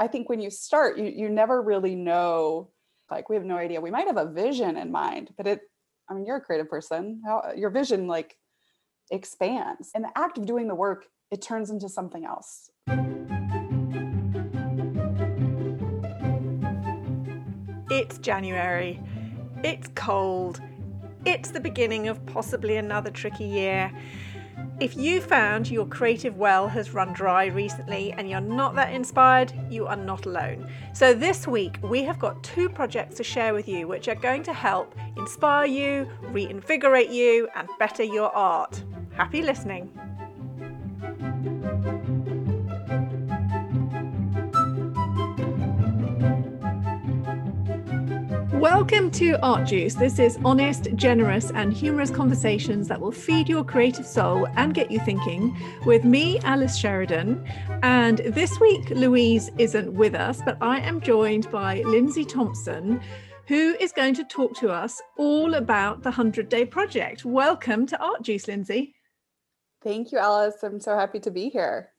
I think when you start, you you never really know. Like we have no idea. We might have a vision in mind, but it. I mean, you're a creative person. How your vision like expands. In the act of doing the work, it turns into something else. It's January. It's cold. It's the beginning of possibly another tricky year. If you found your creative well has run dry recently and you're not that inspired, you are not alone. So, this week we have got two projects to share with you which are going to help inspire you, reinvigorate you, and better your art. Happy listening. Welcome to Art Juice. This is honest, generous, and humorous conversations that will feed your creative soul and get you thinking with me, Alice Sheridan. And this week, Louise isn't with us, but I am joined by Lindsay Thompson, who is going to talk to us all about the 100 Day Project. Welcome to Art Juice, Lindsay. Thank you, Alice. I'm so happy to be here.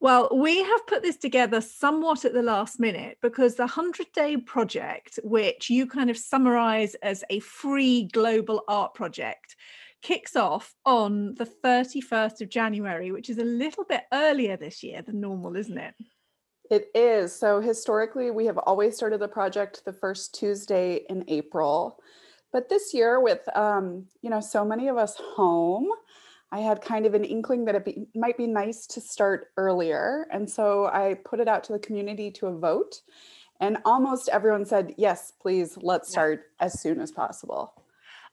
Well, we have put this together somewhat at the last minute because the 100 Day Project, which you kind of summarize as a free global art project, kicks off on the 31st of January, which is a little bit earlier this year than normal, isn't it? It is. So historically, we have always started the project the first Tuesday in April. But this year, with um, you know so many of us home, I had kind of an inkling that it be, might be nice to start earlier. And so I put it out to the community to a vote. And almost everyone said, yes, please, let's start as soon as possible.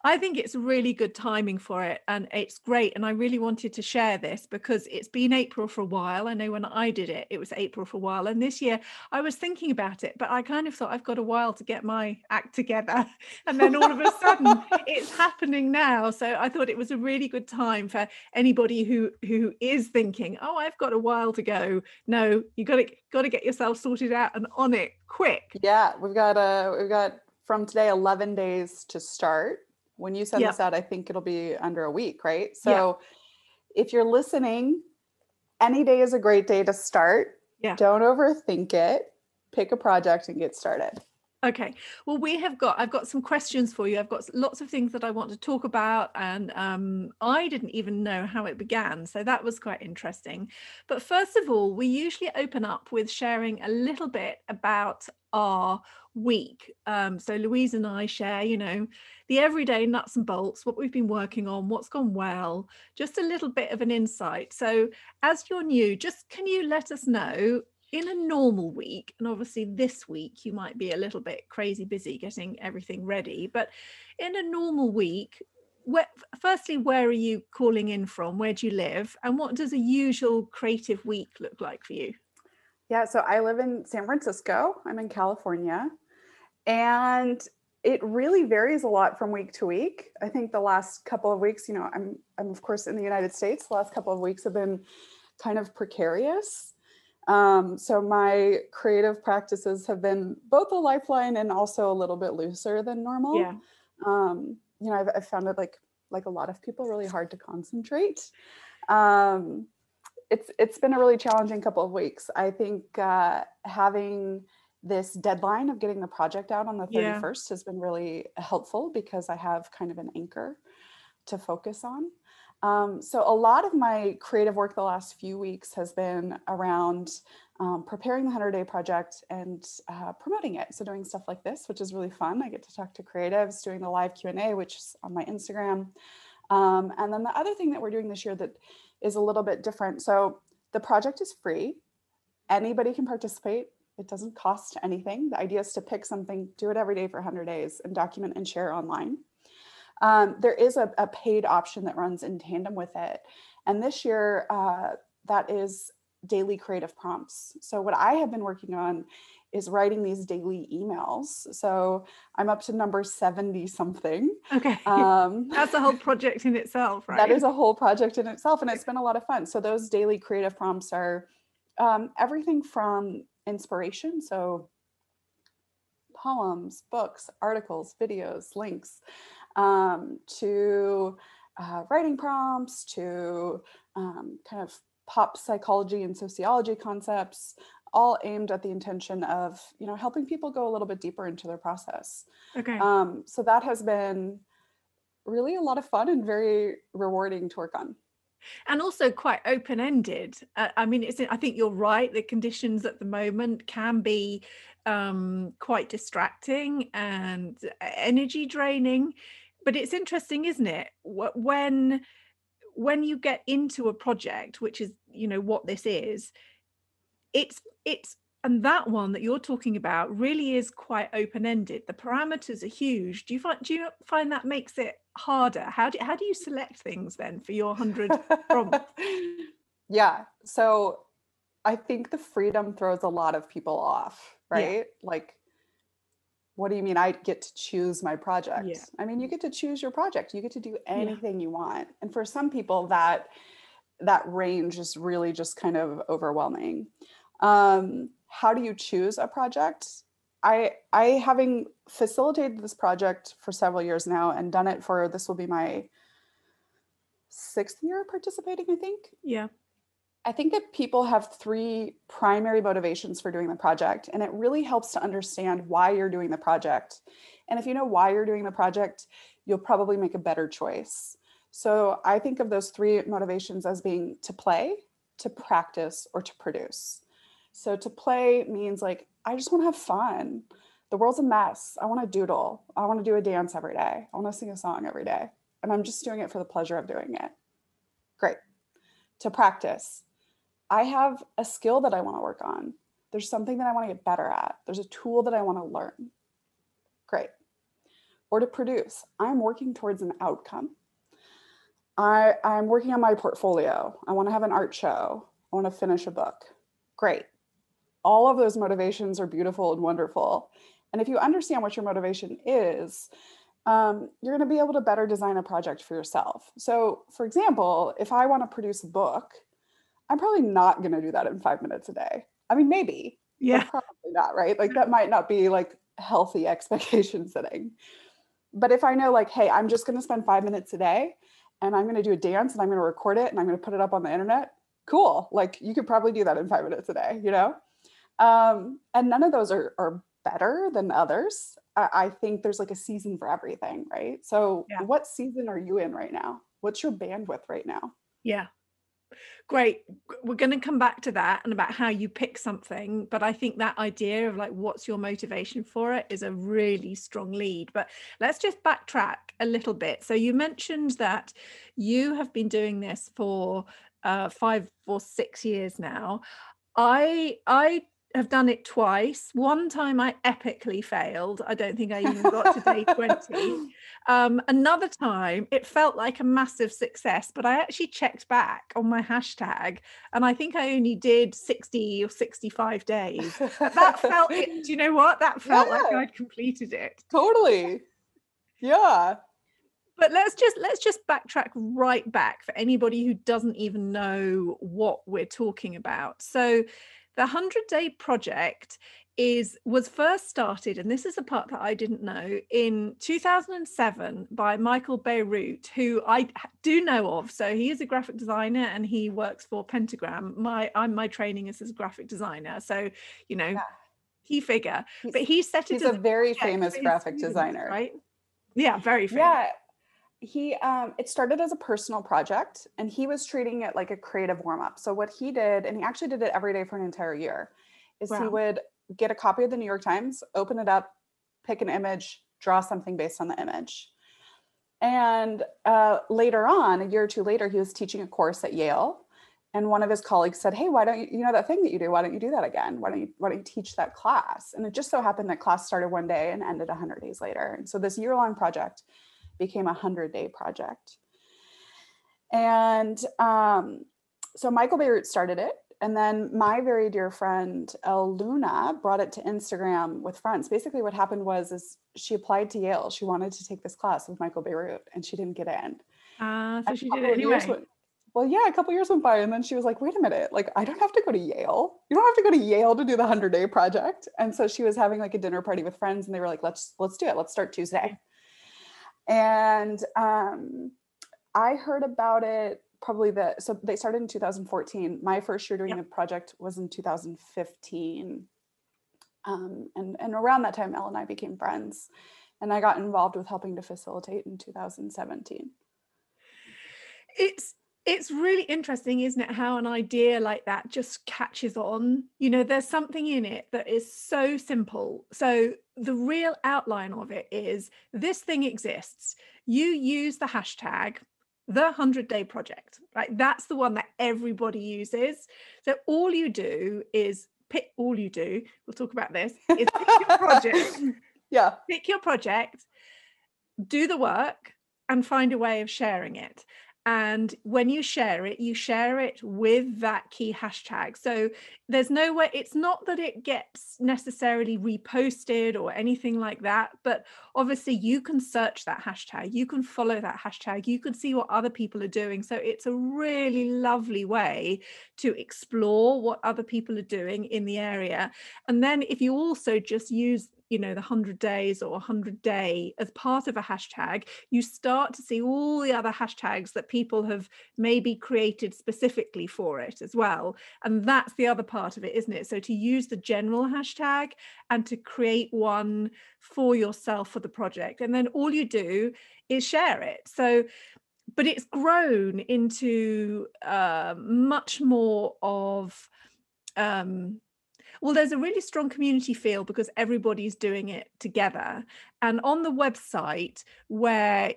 I think it's really good timing for it and it's great. And I really wanted to share this because it's been April for a while. I know when I did it, it was April for a while. And this year I was thinking about it, but I kind of thought I've got a while to get my act together. And then all of a sudden it's happening now. So I thought it was a really good time for anybody who who is thinking, oh, I've got a while to go. No, you got to got to get yourself sorted out and on it quick. Yeah, we've got uh we've got from today 11 days to start when you send this out, I think it'll be under a week, right? So if you're listening, any day is a great day to start. Yeah. Don't overthink it. Pick a project and get started. Okay. Well, we have got, I've got some questions for you. I've got lots of things that I want to talk about. And um, I didn't even know how it began. So that was quite interesting. But first of all, we usually open up with sharing a little bit about our week. Um, so Louise and I share, you know, the everyday nuts and bolts, what we've been working on, what's gone well, just a little bit of an insight. So as you're new, just can you let us know in a normal week, and obviously this week you might be a little bit crazy busy getting everything ready, but in a normal week, where, firstly, where are you calling in from? Where do you live? And what does a usual creative week look like for you? Yeah, so I live in San Francisco. I'm in California. And it really varies a lot from week to week. I think the last couple of weeks, you know, I'm I'm of course in the United States. The last couple of weeks have been kind of precarious. Um, so my creative practices have been both a lifeline and also a little bit looser than normal. Yeah. Um, you know, I've, I've, found it like like a lot of people really hard to concentrate. Um, it's it's been a really challenging couple of weeks. I think uh, having this deadline of getting the project out on the 31st yeah. has been really helpful because I have kind of an anchor to focus on. Um, so a lot of my creative work the last few weeks has been around um, preparing the 100 day project and uh, promoting it. So doing stuff like this, which is really fun. I get to talk to creatives, doing the live Q&A, which is on my Instagram. Um, and then the other thing that we're doing this year that is a little bit different. So the project is free. Anybody can participate. It doesn't cost anything. The idea is to pick something, do it every day for 100 days, and document and share online. Um, there is a, a, paid option that runs in tandem with it. And this year, uh, that is daily creative prompts. So, what I have been working on is writing these daily emails. So, I'm up to number 70 something. Okay. Um, That's a whole project in itself, right? That is a whole project in itself. And it's been a lot of fun. So, those daily creative prompts are um, everything from inspiration. So, poems, books, articles, videos, links, um, to uh, writing prompts, to um, kind of pop psychology and sociology concepts, all aimed at the intention of you know helping people go a little bit deeper into their process Okay. um, so that has been really a lot of fun and very rewarding to work on and also quite open ended. Uh, I mean, it's, I think you're right. The conditions at the moment can be um, quite distracting and uh, energy draining. But it's interesting, isn't it? When when you get into a project, which is you know what this is, it's it's and that one that you're talking about really is quite open ended. The parameters are huge. Do you find do you find that makes it harder? How do how do you select things then for your hundred prompts? yeah so i think the freedom throws a lot of people off Yeah. right like what do you mean i get to choose my project Yeah. i mean you get to choose your project you get to do anything you want and for some people that that range is really just kind of overwhelming um, how do you choose a project i i having facilitated this project for several years now and done it for this will be my sixth year participating i think Yeah. I think that people have three primary motivations for doing the project, and it really helps to understand why you're doing the project. And if you know why you're doing the project, you'll probably make a better choice. So I think of those three motivations as being to play, to practice, or to produce. So to play means like, I just want to have fun. The world's a mess. I want to doodle. I want to do a dance every day. I want to sing a song every day. And I'm just doing it for the pleasure of doing it. Great. To practice, I have a skill that I want to work on. There's something that I want to get better at. There's a tool that I want to learn. Great. Or to produce, I'm working towards an outcome. I, I'm working on my portfolio. I want to have an art show. I want to finish a book. Great. All of those motivations are beautiful and wonderful. And if you understand what your motivation is, um, you're going to be able to better design a project for yourself. So, for example, if I want to produce a book, I'm probably not going to do that in five minutes a day. I mean, maybe, Yeah. probably not, right? Like that might not be like healthy expectation setting. But if I know, like, hey, I'm just going to spend five minutes a day and I'm going to do a dance and I'm going to record it and I'm going to put it up on the internet, cool. Like you could probably do that in five minutes a day, you know? Um, and none of those are, are better than others. I, I think there's like a season for everything, right? So, Yeah. what season are you in right now? What's your bandwidth right now? Yeah. Great. We're going to come back to that and about how you pick something. But I think that idea of like, what's your motivation for it is a really strong lead. But let's just backtrack a little bit. So you mentioned that you have been doing this for uh, five or six years now. I, I, have done it twice. One time I epically failed. I don't think I even got to day 20. Um, another time, it felt like a massive success, but I actually checked back on my hashtag and I think I only did 60 or 65 days. That felt, it, do you know what? That felt like I'd completed it. totally. Yeah. But let's just let's just backtrack right back for anybody who doesn't even know what we're talking about. So the 100 day project is was first started and this is the part that I didn't know in 2007 by Michael Bierut who I do know of so he is a graphic designer and he works for Pentagram my I'm my training is as a graphic designer so you know Yeah. key figure He's, but he set it he's a very famous graphic designer. right yeah very famous Yeah. He um it started as a personal project and he was treating it like a creative warm-up. So what he did, and he actually did it every day for an entire year, is he would get a copy of the New York Times, open it up, pick an image, draw something based on the image. And uh, later on, a year or two later, he was teaching a course at Yale. And one of his colleagues said, Hey, why don't you, you know that thing that you do? Why don't you do that again? Why don't you, why don't you teach that class? And it just so happened that class started one day and ended 100 days later. And so this year long project became a 100 day project. And um, so Michael Bierut started it. And then my very dear friend Elle Luna brought it to Instagram with friends. Basically, what happened was is she applied to Yale. She wanted to take this class with Michael Bierut, and she didn't get in. Ah, so And she did it anyway. went- well, yeah, a couple years went by, and then she was like, "Wait a minute! Like, I don't have to go to Yale. You don't have to go to Yale to do the hundred day project." And so she was having like a dinner party with friends, and they were like, "Let's let's do it. Let's start Tuesday." And um, I heard about it probably the so they started in 2014. My first year doing Yep. the project was in 2015. Um, and and around that time, Elle and I became friends, and I got involved with helping to facilitate in 2017. it's it's really interesting isn't it how an idea like that just catches on? You know there's something in it that is so simple. So the real outline of it is this thing exists. You use the hashtag the 100 day project. Right that's the one that everybody uses. So all you do is pick all you do we'll talk about this is pick your project. Yeah, pick your project, do the work, and find a way of sharing it. And when you share it, you share it with that key hashtag. So there's no way, it's not that it gets necessarily reposted or anything like that, but obviously you can search that hashtag, you can follow that hashtag, you can see what other people are doing. So it's a really lovely way to explore what other people are doing in the area. And then if you also just use you know the 100 days or 100 day as part of a hashtag you start to see all the other hashtags that people have maybe created specifically for it as well and that's the other part of it isn't it? So to use the general hashtag and to create one for yourself for the project and then all you do is share it. So but it's grown into uh, much more of um, well, there's a really strong community feel because everybody's doing it together. And on the website, where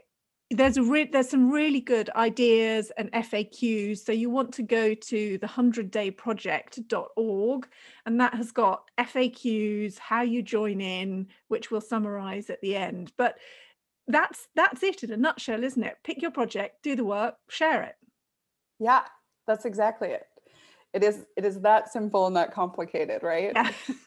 there's a re- there's some really good ideas and FAQs. So you want to go to the 100dayproject.org, and that has got FAQs, how you join in, which we'll summarize at the end. But that's that's it in a nutshell, isn't it? Pick your project, do the work, share it. yeah, that's exactly it. It is it is that simple and that complicated, right? Yeah.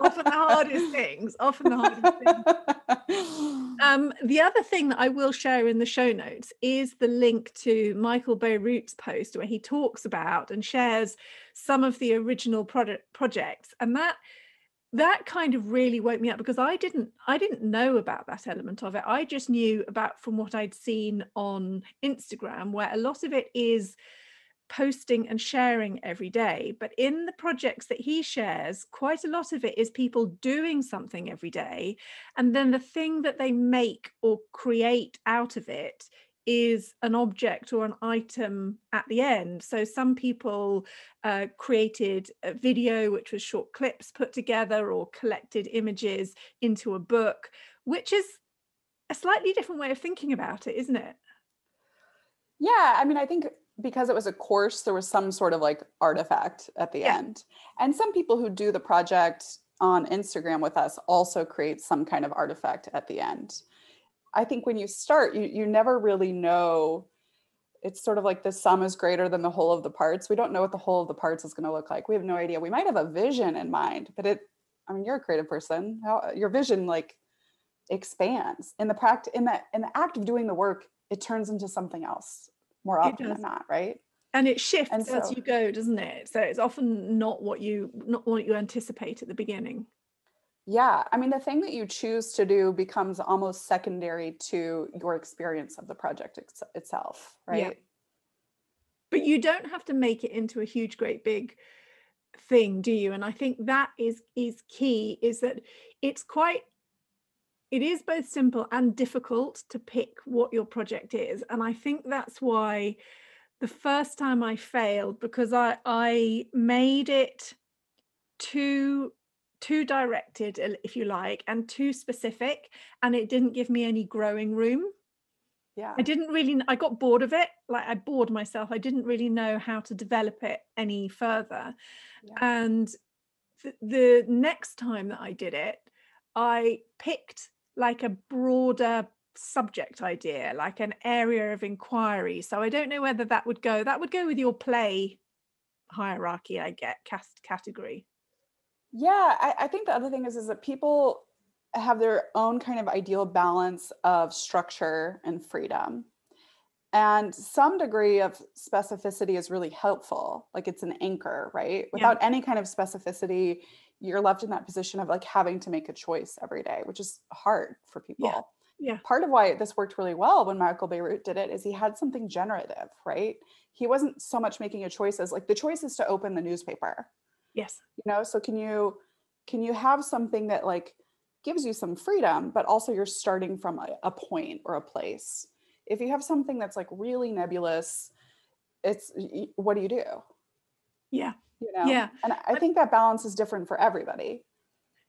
Often the hardest things. Often the hardest things. Um, the other thing that I will share in the show notes is the link to Michael Bierut's post where he talks about and shares some of the original product projects, and that that kind of really woke me up because I didn't I didn't know about that element of it. I just knew about from what I'd seen on Instagram, where a lot of it is posting and sharing every day. But in the projects that he shares, quite a lot of it is people doing something every day. And then the thing that they make or create out of it is an object or an item at the end. So some people uh, created a video, which was short clips put together or collected images into a book, which is a slightly different way of thinking about it, isn't it? Yeah, I mean, I think because it was a course, there was some sort of like artifact at the Yeah. end. And some people who do the project on Instagram with us also create some kind of artifact at the end. I think when you start, you you never really know. It's sort of like the sum is greater than the whole of the parts. We don't know what the whole of the parts is going to look like. We have no idea. We might have a vision in mind, but it. I mean, you're a creative person. How your vision like expands in the practice in the in the act of doing the work. It turns into something else more often than not, right? and it shifts And as you go doesn't it so it's often not what you not what you anticipate at the beginning Yeah, I mean, the thing that you choose to do becomes almost secondary to your experience of the project ex- itself, Yeah. right? but you don't have to make it into a huge great big thing do you and i think that is is key is that it's quite it is both simple and difficult to pick what your project is and i think that's why the first time i failed because i i made it too too directed if you like and too specific and it didn't give me any growing room Yeah. I didn't really, I got bored of it. Like I bored myself. I didn't really know how to develop it any further. Yeah. And th- the next time that I did it, I picked like a broader subject idea, like an area of inquiry. So I don't know whether that would go, that would go with your play hierarchy, I get, cast category. Yeah, I, I think the other thing is is that people have their own kind of ideal balance of structure and freedom. And some degree of specificity is really helpful. Like it's an anchor, right? Without any kind of specificity, you're left in that position of like having to make a choice every day, which is hard for people. Yeah. part of why this worked really well when Michael Bierut did it is he had something generative, right? He wasn't so much making a choice as like the choice is to open the newspaper, Yes. you know? So can you can you have something that like gives you some freedom, but also you're starting from a, a point or a place. If you have something that's like really nebulous, it's what do you do? Yeah. You know? Yeah. And I think that balance is different for everybody.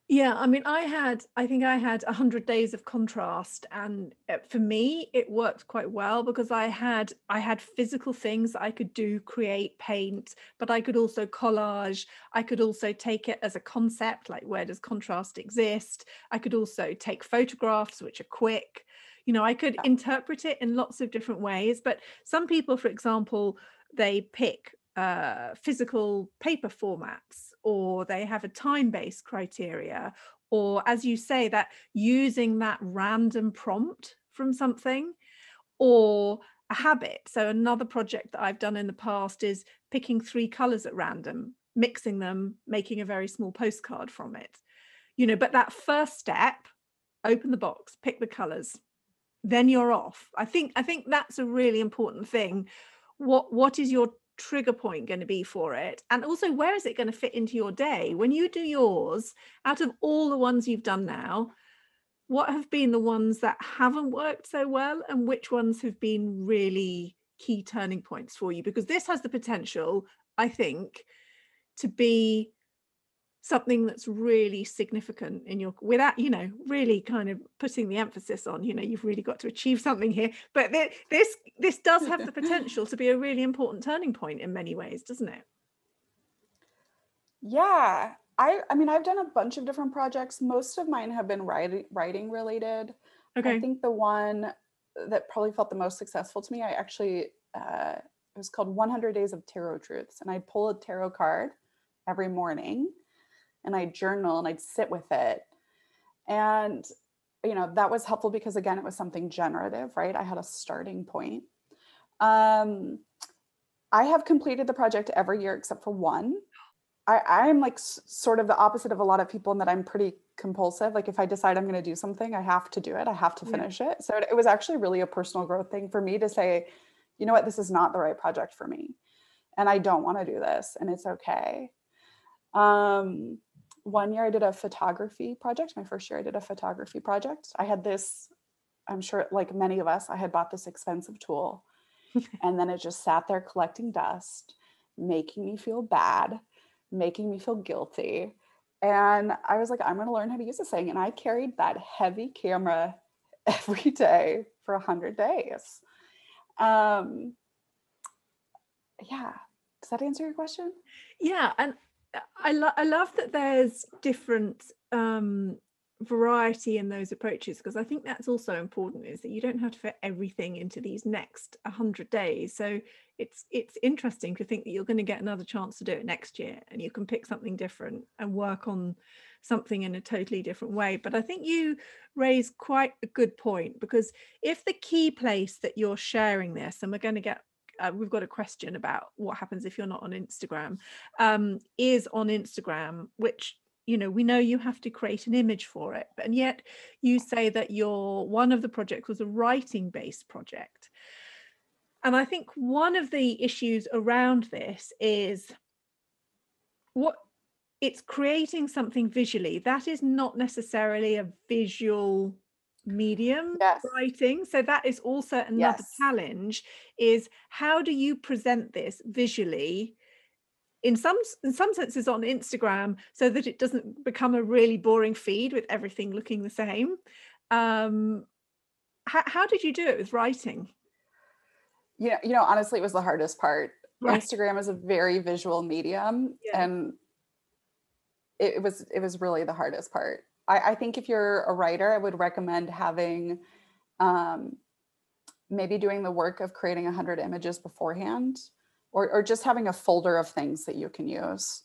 Yeah, I mean, I had, I think I had 100 days of contrast, and uh, for me, it worked quite well because I had, I had physical things I could do, create, paint, but I could also collage. I could also take it as a concept, like where does contrast exist? I could also take photographs, which are quick. You know, I could Yeah. interpret it in lots of different ways. But some people, for example, they pick uh, physical paper formats or they have a time-based criteria or as you say that using that random prompt from something or a habit. So another project that i've done in the past is picking three colors at random mixing them making a very small postcard from it. You know but that first step open the box pick the colors then you're off. I think i think that's a really important thing. What what is your trigger point going to be for it? And also where is it going to fit into your day? When you do yours out of all the ones you've done now what have been the ones that haven't worked so well and which ones have been really key turning points for you? Because this has the potential i think to be something that's really significant in your without you know really kind of putting the emphasis on you know you've really got to achieve something here but thi- this this does have the potential to be a really important turning point in many ways doesn't it Yeah. I I mean I've done a bunch of different projects. Most of mine have been writing writing related. okay I think the one that probably felt the most successful to me, I actually uh, it was called 100 Days of Tarot Truths, and I'd pull a tarot card every morning, and I'd journal and I'd sit with it, and you know that was helpful because again it was something generative, right? I had a starting point. Um, I have completed the project every year except for one. I, I'm like s- sort of the opposite of a lot of people in that I'm pretty compulsive. Like if I decide I'm going to do something, I have to do it. I have to Yeah. finish it. So it, it was actually really a personal growth thing for me to say, you know what, this is not the right project for me, and I don't want to do this, and it's okay. Um, one year I did a photography project. My first year I did a photography project. I had this, I'm sure, like many of us, I had bought this expensive tool, and then it just sat there collecting dust, making me feel bad making me feel guilty. And I was like, I'm going to learn how to use this thing. And I carried that heavy camera every day for 100 days. Um, yeah. Does that answer your question? yeah and i, lo- I love that there's different um variety in those approaches because i think that's also important is that you don't have to fit everything into these next 100 days. So it's it's interesting to think that you're going to get another chance to do it next year and you can pick something different and work on something in a totally different way. But i think you raise quite a good point because if the key place that you're sharing this and we're going to get uh, we've got a question about what happens if you're not on instagram um, is on instagram which you know we know you have to create an image for it and yet you say that your one of the projects was a writing based project. And i think one of the issues around this is what it's creating something visually. That is not necessarily a visual medium Yes. writing so that is also another Yes. challenge is how do you present this visually in some in some senses on Instagram so that it doesn't become a really boring feed with everything looking the same um how, how did you do it with writing You know, you know, honestly, it was the hardest part. Right. Instagram is a very visual medium, Yeah. and it, it was it was really the hardest part. I, I think if you're a writer, I would recommend having um, maybe doing the work of creating 100 images beforehand or, or just having a folder of things that you can use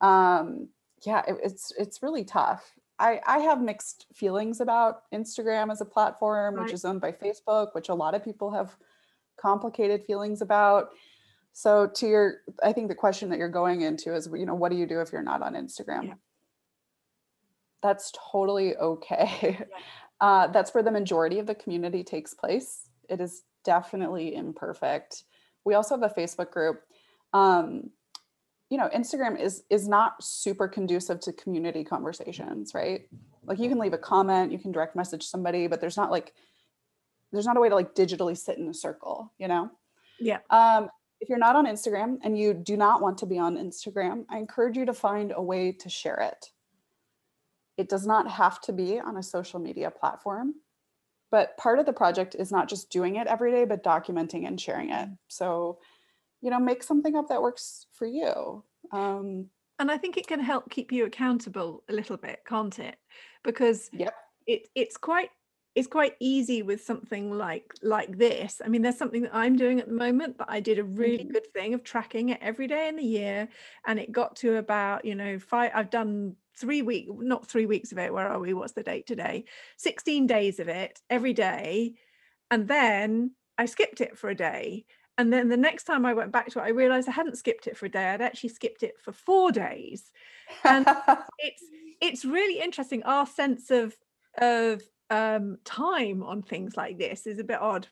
um, yeah it, it's it's really tough I, I have mixed feelings about instagram as a platform Right. which is owned by facebook which a lot of people have complicated feelings about so to your i think the question that you're going into is you know what do you do if you're not on instagram Yeah. That's totally okay Uh, that's where the majority of the community takes place. It is definitely imperfect. We also have a Facebook group. Um, you know, Instagram is is not super conducive to community conversations, right? Like you can leave a comment, you can direct message somebody, but there's not like there's not a way to like digitally sit in a circle, you know? Yeah. Um, if you're not on Instagram and you do not want to be on Instagram, I encourage you to find a way to share it. It does not have to be on a social media platform, but part of the project is not just doing it every day, but documenting and sharing it. So, you know, make something up that works for you. Um, and I think it can help keep you accountable a little bit, can't it? Because yep. it, it's quite it's quite easy with something like like this. I mean there's something that i'm doing at the moment but i did a really Mhm. good thing of tracking it every day in the year and it got to about you know five i've done three week not three weeks of it where are we? What's the date today? 16 days of it every day and then i skipped it for a day and then the next time i went back to it i realized i hadn't skipped it for a day i'd actually skipped it for four days And- it's it's really interesting our sense of of um time on things like this is a bit odd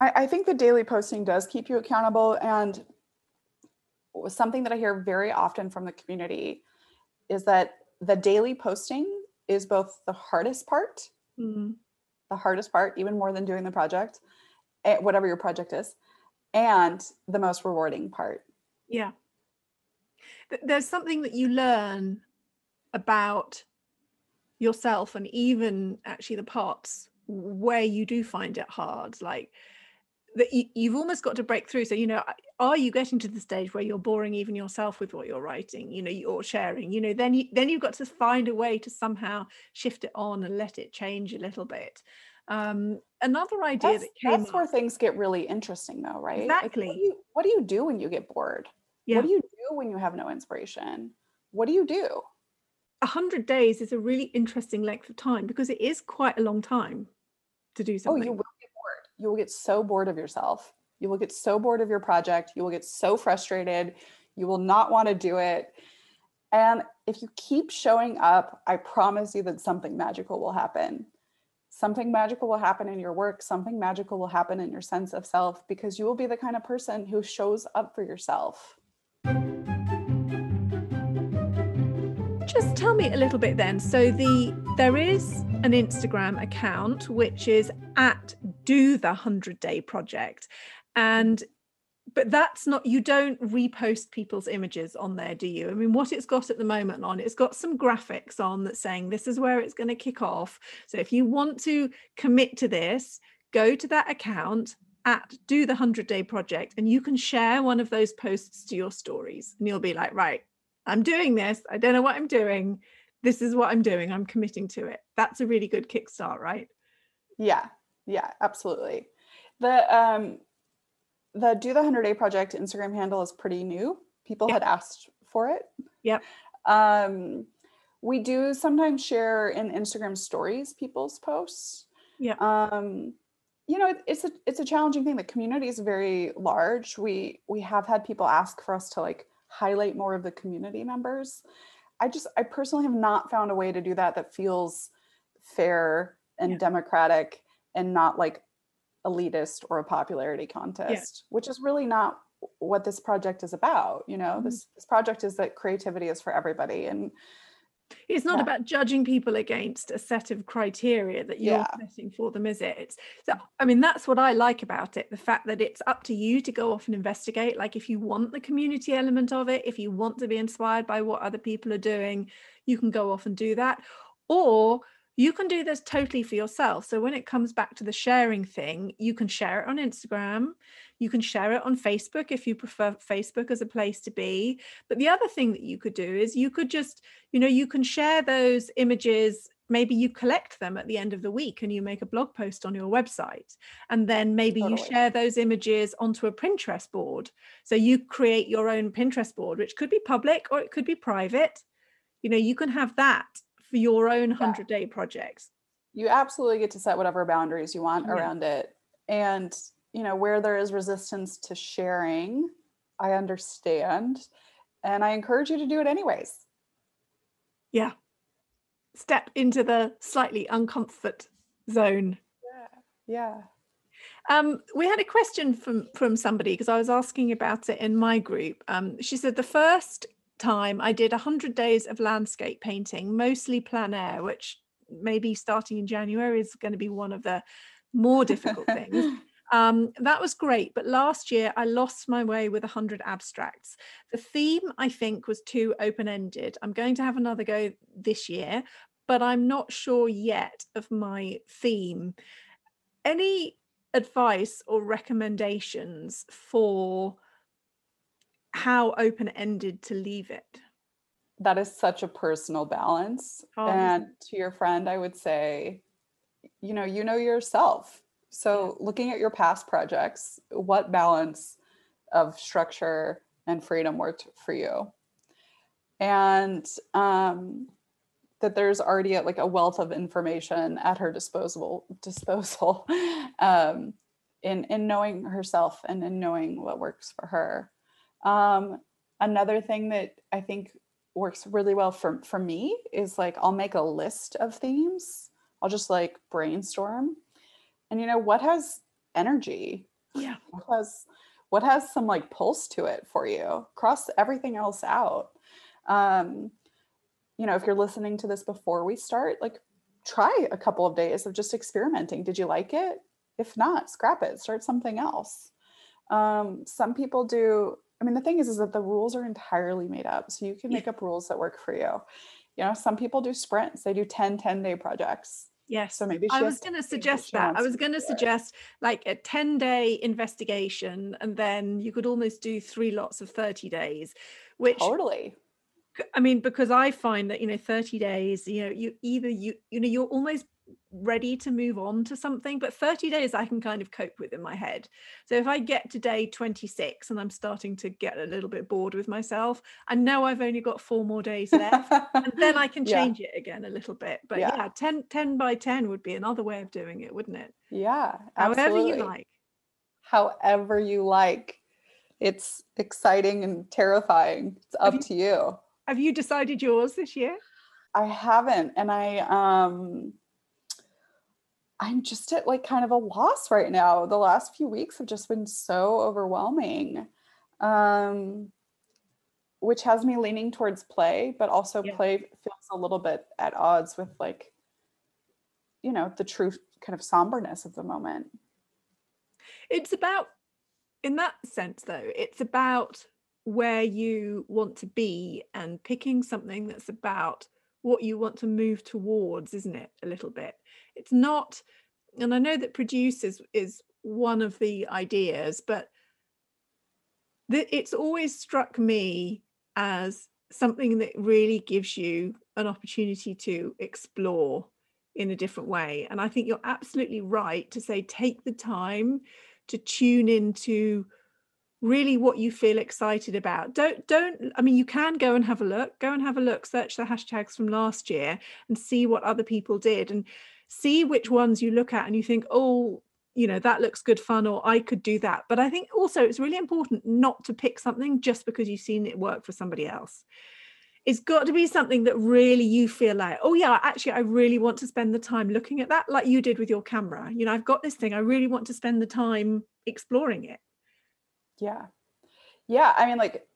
I, I think the daily posting does keep you accountable. And something that I hear very often from the community is that the daily posting is both the hardest part, Mm, the hardest part, even more than doing the project, eh, whatever your project is, and the most rewarding part. yeah there's something that you learn about yourself and even actually the parts where you do find it hard like that you, you've almost got to break through so you know are you getting to the stage where you're boring even yourself with what you're writing you know you're sharing you know then you then you've got to find a way to somehow shift it on and let it change a little bit um another idea That's, that came that's where things get really interesting, though, right? Like, Exactly. what, do you, what do you do when you get bored? yeah What do you do when you have no inspiration? What do you do? 100 days is a really interesting length of time because it is quite a long time to do Oh, something you will get bored. You will get so bored of yourself. You will get so bored of your project. You will get so frustrated. You will not want to do it. And if you keep showing up, I promise you that something magical will happen. Something magical will happen in your work. Something magical will happen in your sense of self because you will be the kind of person who shows up for yourself. Just tell me a little bit then. So the there is an instagram account which is at do the 100 day project. And but that's not you don't repost people's images on there do you? I mean what it's got at the moment on it's got some graphics on that's saying this is where it's going to kick off. So if you want to commit to this go to that account at do the 100 day project and you can share one of those posts to your stories. And you'll be like right i'm doing this i don't know what i'm doing this is what i'm doing i'm committing to it that's a really good kickstart right Yeah, yeah, absolutely. The um the Do the 100 Day Project Instagram handle is pretty new. People Yep. had asked for it. Yep. Um we do sometimes share in Instagram stories people's posts. Yeah. Um you know, it- it's a it's a challenging thing. The community is very large. We we have had people ask for us to like highlight more of the community members. I just I personally have not found a way to do that that feels fair and Yeah. democratic and not like elitist or a popularity contest, which is really not what this project is about. You know, Mhm. this this project is that creativity is for everybody. And it's not Yeah. about judging people against a set of criteria that you're Yeah. setting for them is it it's so i mean that's what i like about it the fact that it's up to you to go off and investigate like if you want the community element of it if you want to be inspired by what other people are doing you can go off and do that or you can do this totally for yourself. So when it comes back to the sharing thing you can share it on instagram. You can share it on facebook if you prefer facebook as a place to be. But the other thing that you could do is you could just you know you can share those images. Maybe you collect them at the end of the week and you make a blog post on your website. And then maybe you share those images onto a pinterest board. So you create your own pinterest board which could be public or it could be private. You know you can have that for your own 100 day projects you absolutely get to set whatever boundaries you want Yeah. around it. And you know, where there is resistance to sharing, I understand. And I encourage you to do it anyways. yeah step into the slightly uncomfort zone. Yeah. Um, we had a question from from somebody because I was asking about it in my group. Um, she said the first time I did 100 days of landscape painting, mostly plein air, which maybe starting in January is going to be one of the more difficult things. Um, that was great, but last year I lost my way with 100 abstracts. The theme, I think, was too open ended. I'm going to have another go this year, but I'm not sure yet of my theme. Any advice or recommendations for how open ended to leave it? That is such a personal balance. Oh, and to your friend, I would say, you know, you know yourself. So, looking at your past projects, what balance of structure and freedom worked for you? And um, that there's already a, like a wealth of information at her disposal disposal um, in in knowing herself and in knowing what works for her. Um, another thing that I think works really well for for me is like I'll make a list of themes. I'll just like brainstorm, and you know what has energy. Yeah. What has what has some like pulse to it for you? Cross everything else out. Um, you know, if you're listening to this before we start, like try a couple of days of just experimenting. Did you like it? If not, scrap it, start something else. Um, some people do, I mean, the thing is, is that the rules are entirely made up. So you can make up rules that work for you. You know, some people do sprints, they do 10, 10 day projects. Yes. So maybe I was going to suggest that. I was going to suggest like a 10 day investigation, and then you could almost do three lots of 30 days, which Totally. I mean, because I find that, you know, 30 days, you know, you either you, you know, you're almost ready to move on to something, but 30 days I can kind of cope with in my head. So if I get to day 26 and I'm starting to get a little bit bored with myself, I know I've only got four more days left. and then I can Yeah. change it again a little bit. But Yeah. yeah, 10, 10 by 10 would be another way of doing it, wouldn't it? Yeah. However you like. However you like. It's exciting and terrifying. It's up you- to you. Have you decided yours this year? I haven't, and I um I'm just at like kind of a loss right now. The last few weeks have just been so overwhelming. Um which has me leaning towards play, but also Yeah. play feels a little bit at odds with like you know, the true kind of somberness of the moment. It's about, in that sense, though, it's about where you want to be and picking something that's about what you want to move towards, isn't it? A little bit. It's not, and I know that producers is one of the ideas, but it's always struck me as something that really gives you an opportunity to explore in a different way. And I think you're absolutely right to say take the time to tune into really what you feel excited about. Don't don't I mean you can go and have a look, go and have a look, search the hashtags from last year and see what other people did and see which ones you look at and you think, "Oh, you know, that looks good fun or I could do that." But I think also it's really important not to pick something just because you've seen it work for somebody else. It's got to be something that really you feel like oh yeah actually i really want to spend the time looking at that like you did with your camera. You know i've got this thing. I really want to spend the time exploring it Yeah. Yeah. I mean, like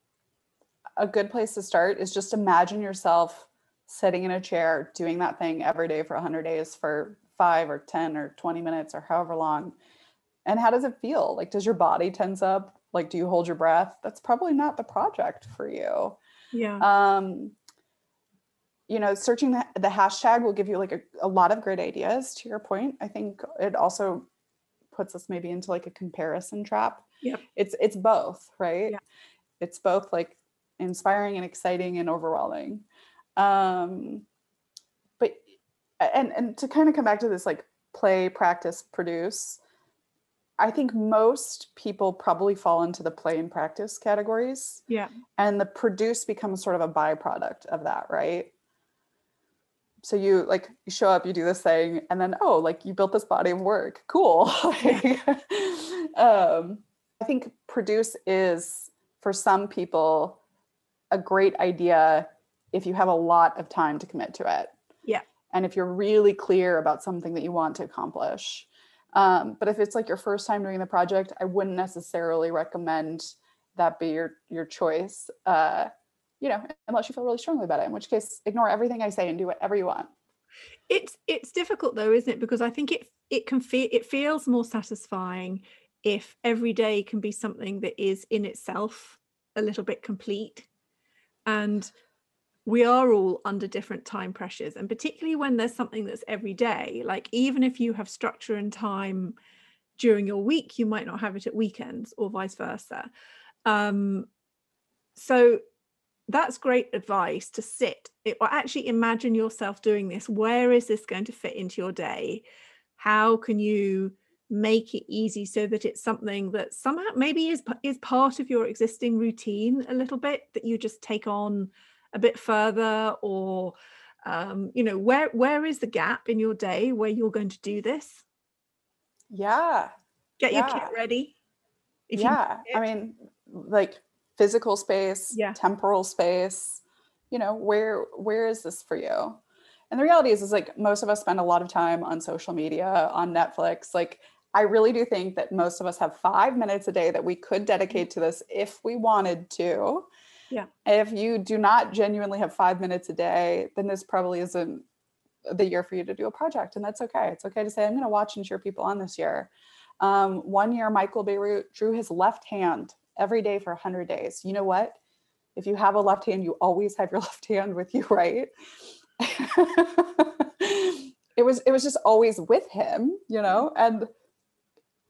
a good place to start is just imagine yourself sitting in a chair doing that thing every day for 100 days for five or 10 or 20 minutes or however long. And how does it feel? Like, does your body tense up? Like, do you hold your breath? That's probably not the project for you. yeah Um, you know, searching the, the hashtag will give you like a, a lot of great ideas to your point. I think it also puts us maybe into like a comparison trap. Yep. It's it's both, right? Yeah. It's both like inspiring and exciting and overwhelming. Um but and and to kind of come back to this like play, practice, produce, I think most people probably fall into the play and practice categories yeah and the produce becomes sort of a byproduct of that right so you like you show up you do this thing and then oh like you built this body of work cool um i think produce is for some people a great idea if you have a lot of time to commit to it Yeah. and if you're really clear about something that you want to accomplish. Um, but if it's like your first time doing the project, I wouldn't necessarily recommend that be your your choice. Uh, you know, unless you feel really strongly about it, in which case ignore everything I say and do whatever you want. It's it's difficult though, isn't it? Because I think it it can feel it feels more satisfying if every day can be something that is in itself a little bit complete. And we are all under different time pressures. And particularly when there's something that's every day, like even if you have structure and time during your week, you might not have it at weekends or vice versa. Um, so that's great advice to sit it, or actually imagine yourself doing this. Where is this going to fit into your day? How can you make it easy so that it's something that somehow maybe is is part of your existing routine a little bit that you just take on a bit further or um, you know where where is the gap in your day where you're going to do this? Yeah. Get yeah. your kit ready yeah. i mean like physical space yeah. temporal space you know where where is this for you? And the reality is is like most of us spend a lot of time on social media on netflix like I really do think that most of us have five minutes a day that we could dedicate to this if we wanted to. Yeah. If you do not genuinely have five minutes a day, then this probably isn't the year for you to do a project. And that's okay. It's okay to say, I'm going to watch and cheer people on this year. Um, one year, Michael Bierut drew his left hand every day for 100 days. You know what? If you have a left hand, you always have your left hand with you, right? it was it was just always with him, you know, and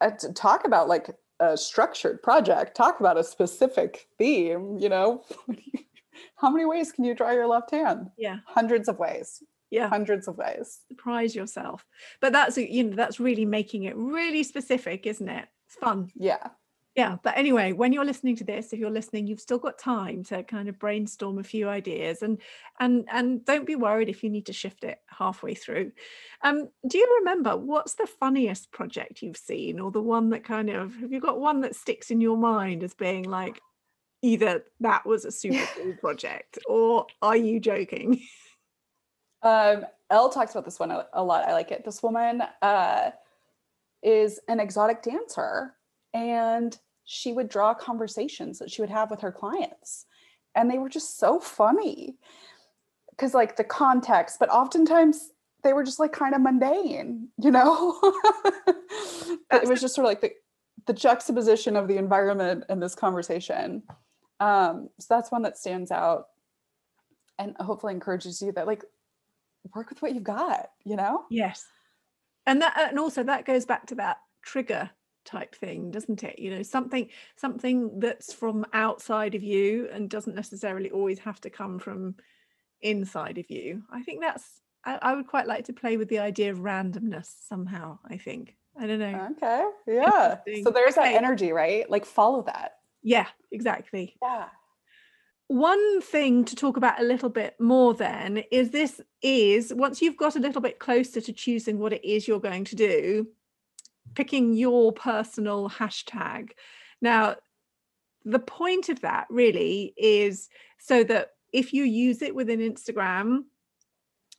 uh, talk about like a structured project. Talk about a specific theme you know? How many ways can you draw your left hand? Yeah. Hundreds of ways. Yeah. Hundreds of ways. Surprise yourself. But that's you know that's really making it really specific isn't it? It's fun. Yeah yeah but anyway when you're listening to this if you're listening you've still got time to kind of brainstorm a few ideas and and and don't be worried if you need to shift it halfway through. Um do you remember what's the funniest project you've seen or the one that kind of have you got one that sticks in your mind as being like either that was a super cool project or are you joking? Um elle talks about this one a, a lot i like it. This woman uh is an exotic dancer and she would draw conversations that she would have with her clients. And they were just so funny. Because like the context but oftentimes they were just like kind of mundane you know? It was just sort of like the the juxtaposition of the environment and this conversation. Um so that's one that stands out and hopefully encourages you that like work with what you've got you know? Yes. And that and also that goes back to that trigger type thing doesn't it? You know something something that's from outside of you and doesn't necessarily always have to come from inside of you. I think that's I, I would quite like to play with the idea of randomness somehow i think. I don't know. Okay yeah. So there's okay. that energy right? Like follow that. Yeah exactly. Yeah. One thing to talk about a little bit more then is this is once you've got a little bit closer to choosing what it is you're going to do picking your personal hashtag. Now, the point of that really is so that if you use it within Instagram,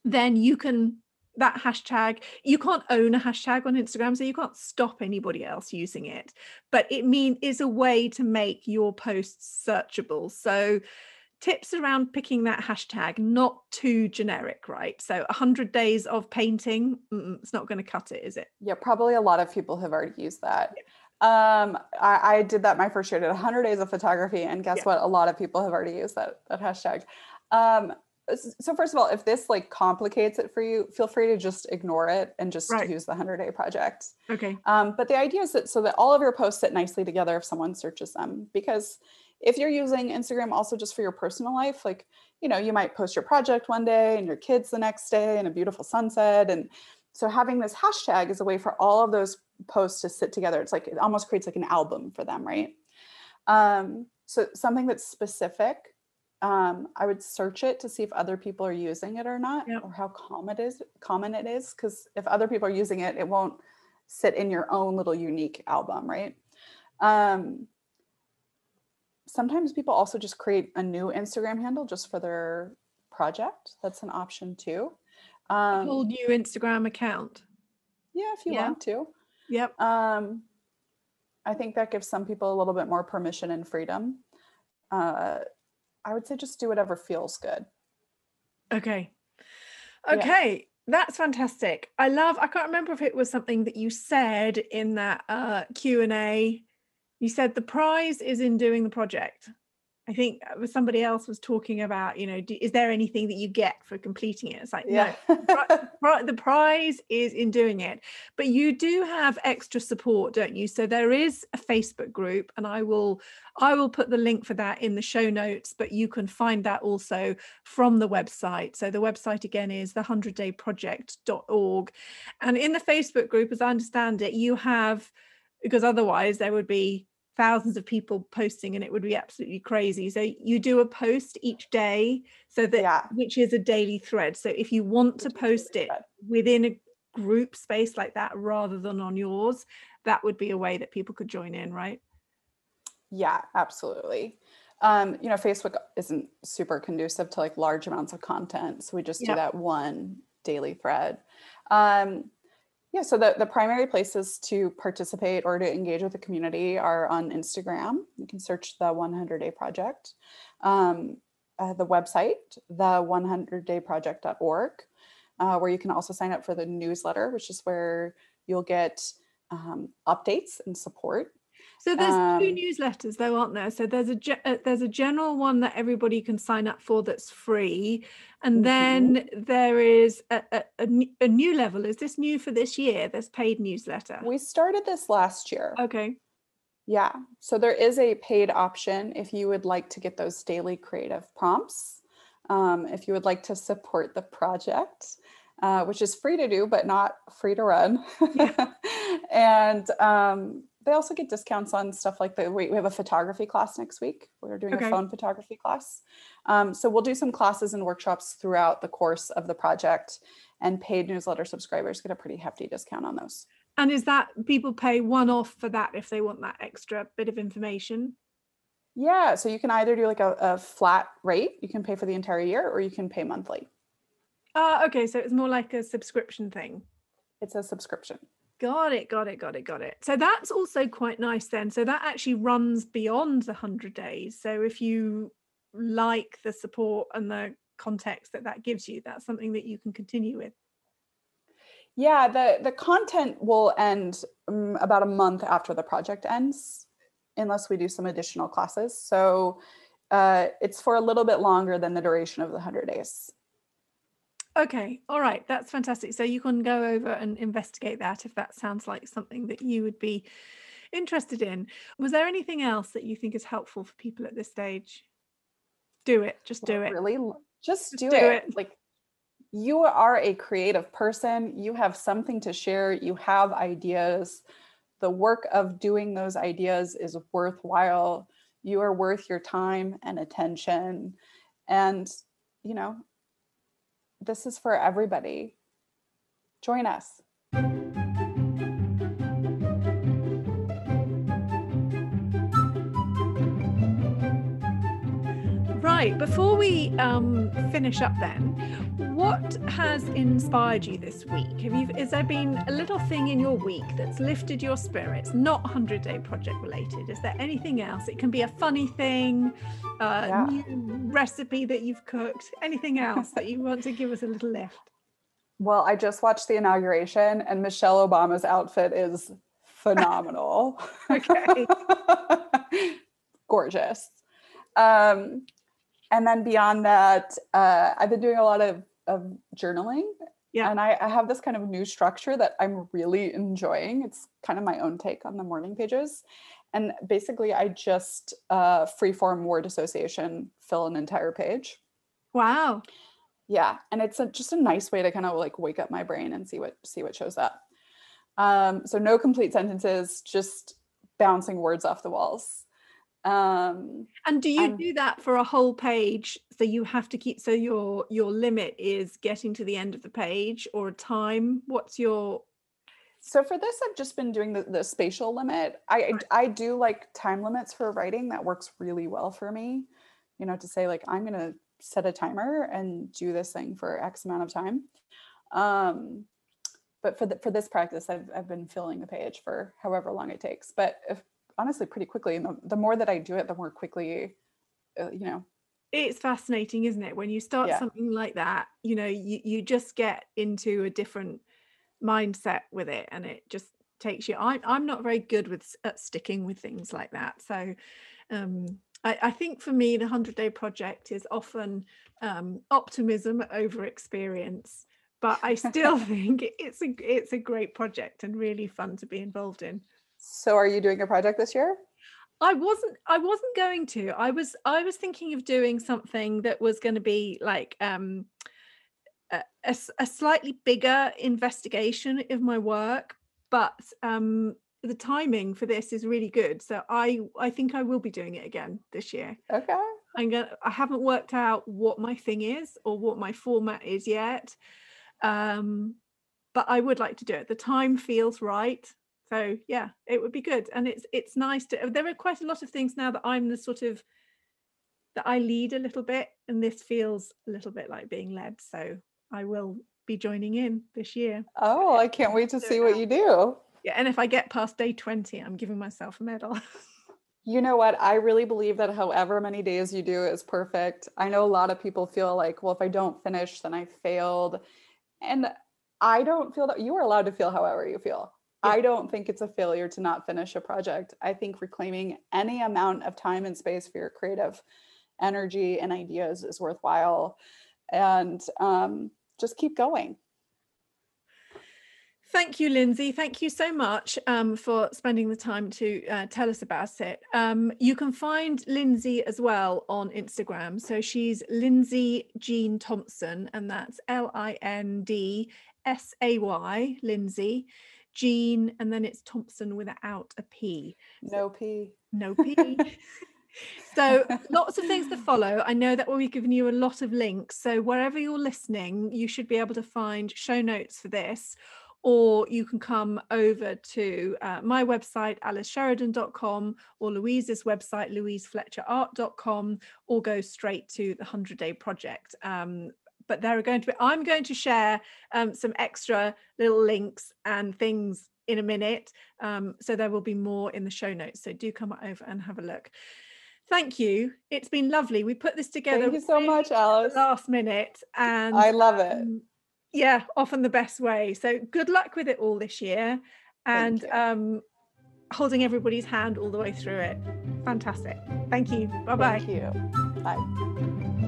then you can that hashtag you can't own a hashtag on instagram so you can't stop anybody else using it but it mean is a way to make your posts searchable so tips around picking that hashtag not too generic right? So 100 days of painting it's not going to cut it is it? Yeah probably a lot of people have already used that. Yeah. um I, I, did that my first year did 100 days of photography and guess yeah. what? A lot of people have already used that that hashtag. Um so first of all if this like complicates it for you feel free to just ignore it and just right. use the 100 day project. Okay. Um, but the idea is that so that all of your posts sit nicely together if someone searches them because if you're using Instagram also just for your personal life, like, you know, you might post your project one day and your kids the next day and a beautiful sunset. And so having this hashtag is a way for all of those posts to sit together. It's like it almost creates like an album for them, right? Um, so something that's specific, um, I would search it to see if other people are using it or not, yep. or how common it is. Common it is, because if other people are using it, it won't sit in your own little unique album, right? Um, sometimes people also just create a new Instagram handle just for their project. That's an option too. a Um, whole new Instagram account. yeah, if you yeah. want to. Yep. Um, I think that gives some people a little bit more permission and freedom. Uh, I would say just do whatever feels good. Okay. Yeah. Okay. That's fantastic. I love I can't remember if it was something that you said in that uh Q&A. You said the prize is in doing the project. I think uh, somebody else was talking about, you know, do, is there anything that you get for completing it? It's like, no, the prize is in doing it. But you do have extra support don't you? So there is a facebook group and i will i will put the link for that in the show notes but you can find that also from the website. So the website again is the 100dayproject.org and in the facebook group as i understand it you have because otherwise there would be thousands of people posting and it would be absolutely crazy so you do a post each day so that yeah. which is a daily thread. So if you want to which is really post it within a group space like that rather than on yours, that would be a way that people could join in, right? Yeah, absolutely. Um, you know, Facebook isn't super conducive to like large amounts of content. So we just do that one daily thread. Um, yeah, so the, the primary places to participate or to engage with the community are on Instagram. You can search the 100 Day Project. Um, uh, the website, the 100dayproject.org, uh, where you can also sign up for the newsletter, which is where you'll get um, updates and support. So there's two Um, newsletters though, aren't there? So there's a ge- uh, there's a general one that everybody can sign up for that's free, and Mhm. then there is a a new level. Is this new for this year? There's paid newsletter. We started this last year. Okay. Yeah. So there is a paid option if you would like to get those daily creative prompts. Um, if you would like to support the project, uh, which is free to do, but not free to run. and um, they also get discounts on stuff like the we, we have a photography class next week. We're doing Okay. a phone photography class. Um, so we'll do some classes and workshops throughout the course of the project, and paid newsletter subscribers get a pretty hefty discount on those. And is that people pay one off for that if they want that extra bit of information? Yeah, so you can either do like a, a flat rate, you can pay for the entire year, or you can pay monthly. Ah, okay. So it's more like a subscription thing. It's a subscription. Got it, got it, got it, got it. So that's also quite nice then. So that actually runs beyond the 100 days. So if you like the support and the context that that gives you, that's something that you can continue with. Yeah, the the content will end um, about a month after the project ends, unless we do some additional classes. So uh, it's for a little bit longer than the duration of the 100 days. Okay, all right, that's fantastic. So you can go over and investigate that if that sounds like something that you would be interested in. Was there anything else that you think is helpful for people at this stage? Do it, just do it. Really, just, Just do, do it. it. Like you are a creative person. You have something to share. You have ideas. The work of doing those ideas is worthwhile. You are worth your time and attention. And, you know, this is for everybody. Join us. Right, before we um, finish up then, what has inspired you this week? Have you is there been a little thing in your week that's lifted your spirits, not 100 day project related? Is there anything else? It can be a funny thing, a Yeah. new recipe that you've cooked, anything else that you want to give us a little lift. Well, I just watched the inauguration, and Michelle Obama's outfit is phenomenal. Okay. Gorgeous. Um, and then beyond that, uh, I've been doing a lot of, of journaling. Yeah. And I, I have this kind of new structure that I'm really enjoying. It's kind of my own take on the morning pages. And basically, I just uh, freeform word association fill an entire page. Wow. Yeah, and it's a, just a nice way to kind of like wake up my brain and see what see what shows up. Um, so no complete sentences, just bouncing words off the walls. Um, And do you I'm- do that for a whole page? So you have to keep so your your limit is getting to the end of the page or a time. What's your so for this, I've just been doing the, the spatial limit. I Right. I do like time limits for writing. That works really well for me. You know, to say like I'm gonna set a timer and do this thing for X amount of time. Um, but for the, for this practice, I've I've been filling the page for however long it takes. But if, honestly, pretty quickly. And the, the more that I do it, the more quickly, uh, you know, it's fascinating isn't it when you start Yeah. something like that you know you, you just get into a different mindset with it and it just takes you I, i'm not very good with at sticking with things like that so um I, I think for me the 100 day project is often um optimism over experience but i still think it's a it's a great project and really fun to be involved in So are you doing a project this year? I wasn't I wasn't going to. I was I was thinking of doing something that was going to be like um a slightly bigger investigation of my work, but um the timing for this is really good. So I I think I will be doing it again this year. Okay. I'm gonna I haven't worked out what my thing is or what my format is yet. Um but I would like to do it. The time feels right. So yeah, it would be good. And it's it's nice to there are quite a lot of things now that I'm the sort of that I lead a little bit and this feels a little bit like being led. So I will be joining in this year. Oh, I can't wait to see what you do. Yeah, and if I get past day 20, I'm giving myself a medal. You know what? I really believe that however many days you do is perfect. I know a lot of people feel like, well, if I don't finish, then I failed. And I don't feel that you are allowed to feel however you feel. Yeah. I don't think it's a failure to not finish a project. I think reclaiming any amount of time and space for your creative energy and ideas is worthwhile. And um, just keep going. Thank you, Lindsay. Thank you so much um, for spending the time to uh, tell us about it. Um, you can find Lindsay as well on Instagram. So she's Lindsay Jean Thomson, and that's L I N D S A Y, Lindsay Jean, and then it's Thomson without a P. No P. No P. so lots of things to follow. I know that we've given you a lot of links. So wherever you're listening, you should be able to find show notes for this, or you can come over to uh, my website, alicesheridan.com, or Louise's website, louisefletcherart.com, or go straight to the 100 Day Project. Um, but there are going to be, I'm going to share um, some extra little links and things in a minute. Um, so there will be more in the show notes. So do come over and have a look. Thank you. It's been lovely. We put this together Thank you so much, Alice. last minute, and I love it. um, yeah, often the best way. So good luck with it all this year, and um, holding everybody's hand all the way through it. Fantastic. Thank you. Bye bye. Thank you. Bye.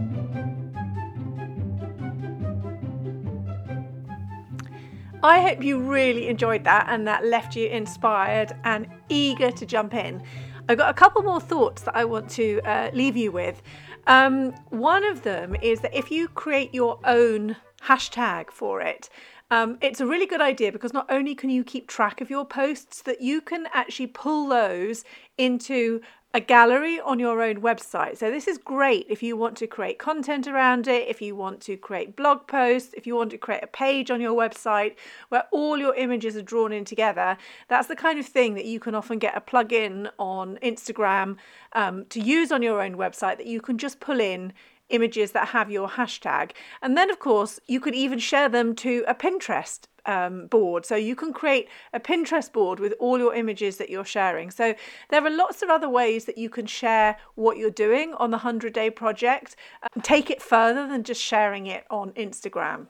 I hope you really enjoyed that and that left you inspired and eager to jump in. I've got a couple more thoughts that I want to uh, leave you with. Um, one of them is that if you create your own hashtag for it, um, it's a really good idea because not only can you keep track of your posts, that you can actually pull those into a gallery on your own website. So this is great if you want to create content around it, if you want to create blog posts, if you want to create a page on your website where all your images are drawn in together. That's the kind of thing that you can often get a plug-in on Instagram um, to use on your own website that you can just pull in images that have your hashtag. And then, of course, you could even share them to a Pinterest um, board. So you can create a Pinterest board with all your images that you're sharing. So there are lots of other ways that you can share what you're doing on the 100 Day Project. and take it further than just sharing it on Instagram.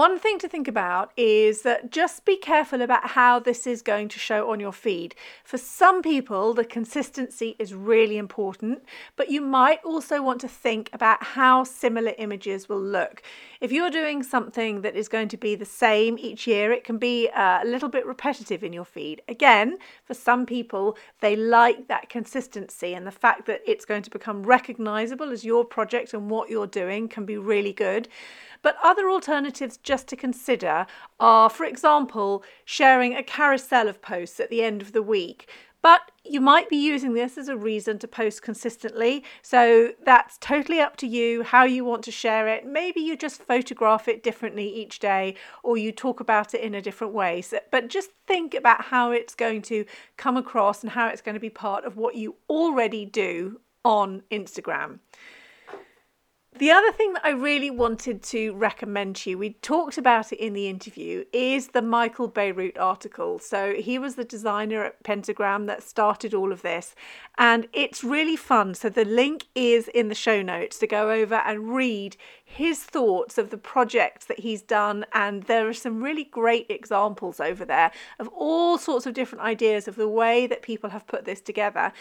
One thing to think about is that just be careful about how this is going to show on your feed. For some people, the consistency is really important, but you might also want to think about how similar images will look. If you're doing something that is going to be the same each year, it can be uh, a little bit repetitive in your feed. Again, for some people, they like that consistency and the fact that it's going to become recognizable as your project and what you're doing can be really good. But other alternatives just to consider are, for example, sharing a carousel of posts at the end of the week. But you might be using this as a reason to post consistently. So that's totally up to you how you want to share it. Maybe you just photograph it differently each day or you talk about it in a different way. So, but just think about how it's going to come across and how it's going to be part of what you already do on Instagram The other thing that I really wanted to recommend to you, we talked about it in the interview, is the Michael Bierut article. So he was the designer at Pentagram that started all of this, and it's really fun. So the link is in the show notes to go over and read his thoughts of the projects that he's done. And there are some really great examples over there of all sorts of different ideas of the way that people have put this together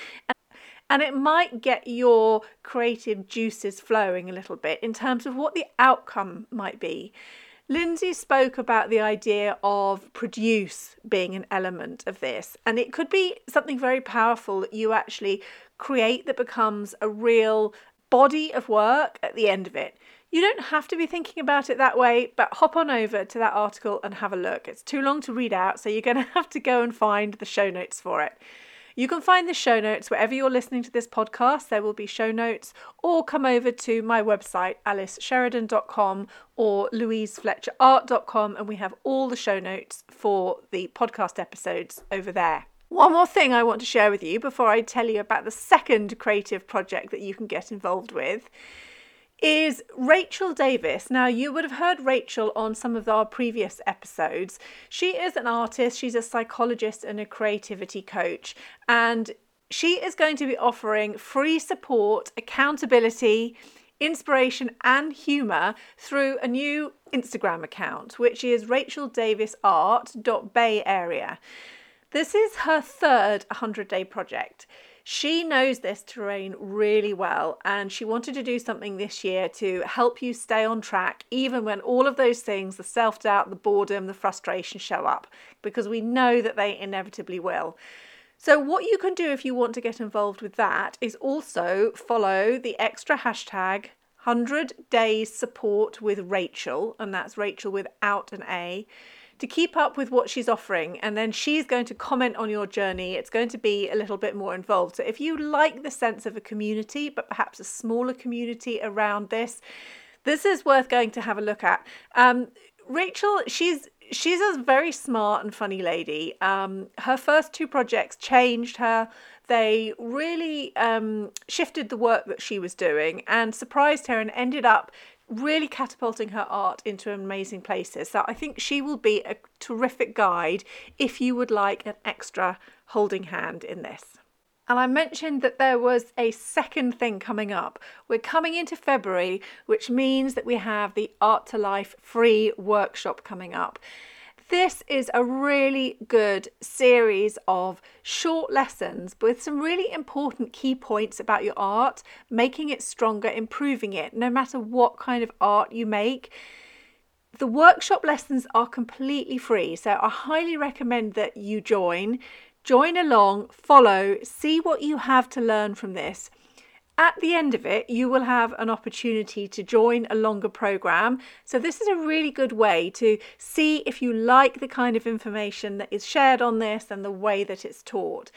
and it might get your creative juices flowing a little bit in terms of what the outcome might be. Lindsay spoke about the idea of produce being an element of this, and it could be something very powerful that you actually create that becomes a real body of work at the end of it. You don't have to be thinking about it that way, but hop on over to that article and have a look. It's too long to read out, so you're going to have to go and find the show notes for it. You can find the show notes wherever you're listening to this podcast. There will be show notes, or come over to my website, alicesheridan.com or louisefletcherart.com, and we have all the show notes for the podcast episodes over there. One more thing I want to share with you before I tell you about the second creative project that you can get involved with is Rachel Davis. Now, you would have heard Rachel on some of our previous episodes. She is an artist, she's a psychologist and a creativity coach, and she is going to be offering free support, accountability, inspiration, and humour through a new Instagram account, which is racheldavisart.bay area. This is her third 100 day project. She knows this terrain really well, and she wanted to do something this year to help you stay on track, even when all of those things the self doubt, the boredom, the frustration show up, because we know that they inevitably will. So, what you can do if you want to get involved with that is also follow the extra hashtag 100 days support with Rachel, and that's Rachel without an A to keep up with what she's offering. And then she's going to comment on your journey. It's going to be a little bit more involved. So if you like the sense of a community, but perhaps a smaller community around this, this is worth going to have a look at. Um, Rachel, she's she's a very smart and funny lady. Um, her first two projects changed her. They really um, shifted the work that she was doing and surprised her and ended up really catapulting her art into amazing places. So I think she will be a terrific guide if you would like an extra holding hand in this. And I mentioned that there was a second thing coming up. We're coming into February, which means that we have the Art to Life free workshop coming up. This is a really good series of short lessons with some really important key points about your art, making it stronger, improving it, no matter what kind of art you make. The workshop lessons are completely free, so I highly recommend that you join. Join along, follow, see what you have to learn from this. At the end of it, you will have an opportunity to join a longer program. So, this is a really good way to see if you like the kind of information that is shared on this and the way that it's taught.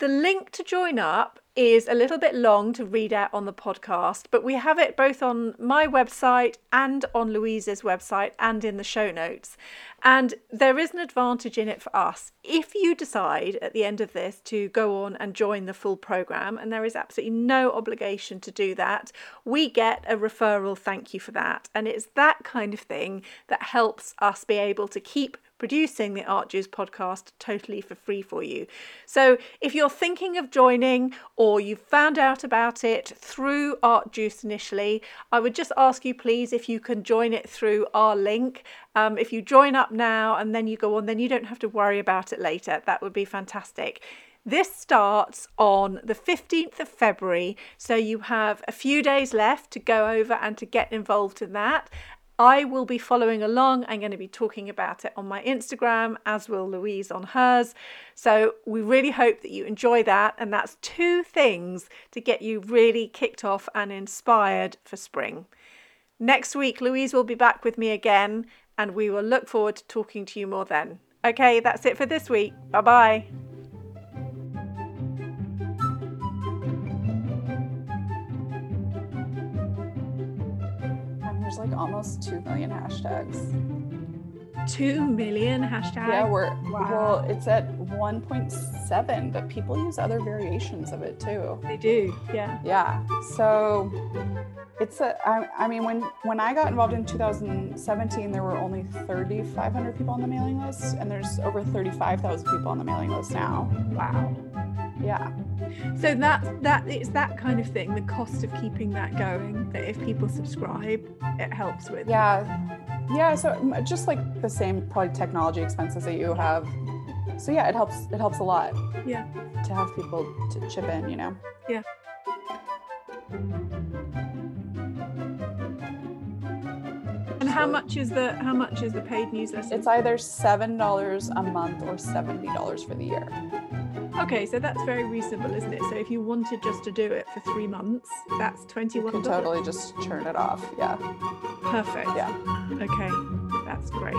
The link to join up is a little bit long to read out on the podcast, but we have it both on my website and on Louise's website and in the show notes. And there is an advantage in it for us. If you decide at the end of this to go on and join the full program, and there is absolutely no obligation to do that, we get a referral thank you for that. And it's that kind of thing that helps us be able to keep producing the Art Juice podcast totally for free for you. So if you're thinking of joining or you've found out about it through Art Juice initially, I would just ask you please if you can join it through our link. Um, if you join up now and then you go on, then you don't have to worry about it later. That would be fantastic. This starts on the 15th of February, so you have a few days left to go over and to get involved in that. I will be following along. I'm going to be talking about it on my Instagram, as will Louise on hers. So we really hope that you enjoy that. And that's two things to get you really kicked off and inspired for spring. Next week, Louise will be back with me again, and we will look forward to talking to you more then. Okay, that's it for this week. Bye bye. There's like almost 2 million hashtags. 2 million hashtags? Yeah, we're Wow. well, it's at 1.7, but people use other variations of it too. they do. Yeah. Yeah. So it's a I, I mean when when I got involved in 2017 there were only 3500 people on the mailing list and there's over 35,000 people on the mailing list now. Wow. Yeah. So that that it's that kind of thing, the cost of keeping that going, that if people subscribe, it helps with. Yeah. Yeah, so just like the same probably technology expenses that you have. So yeah, it helps it helps a lot. Yeah. To have people to chip in, you know. Yeah. And how much is the how much is the paid newsletter? It's either $7 a month or $70 for the year. Okay, so that's very reasonable, isn't it? So if you wanted just to do it for three months, that's You twenty-one can dollars. totally just turn it off. Yeah. Perfect. Yeah. Okay, that's great.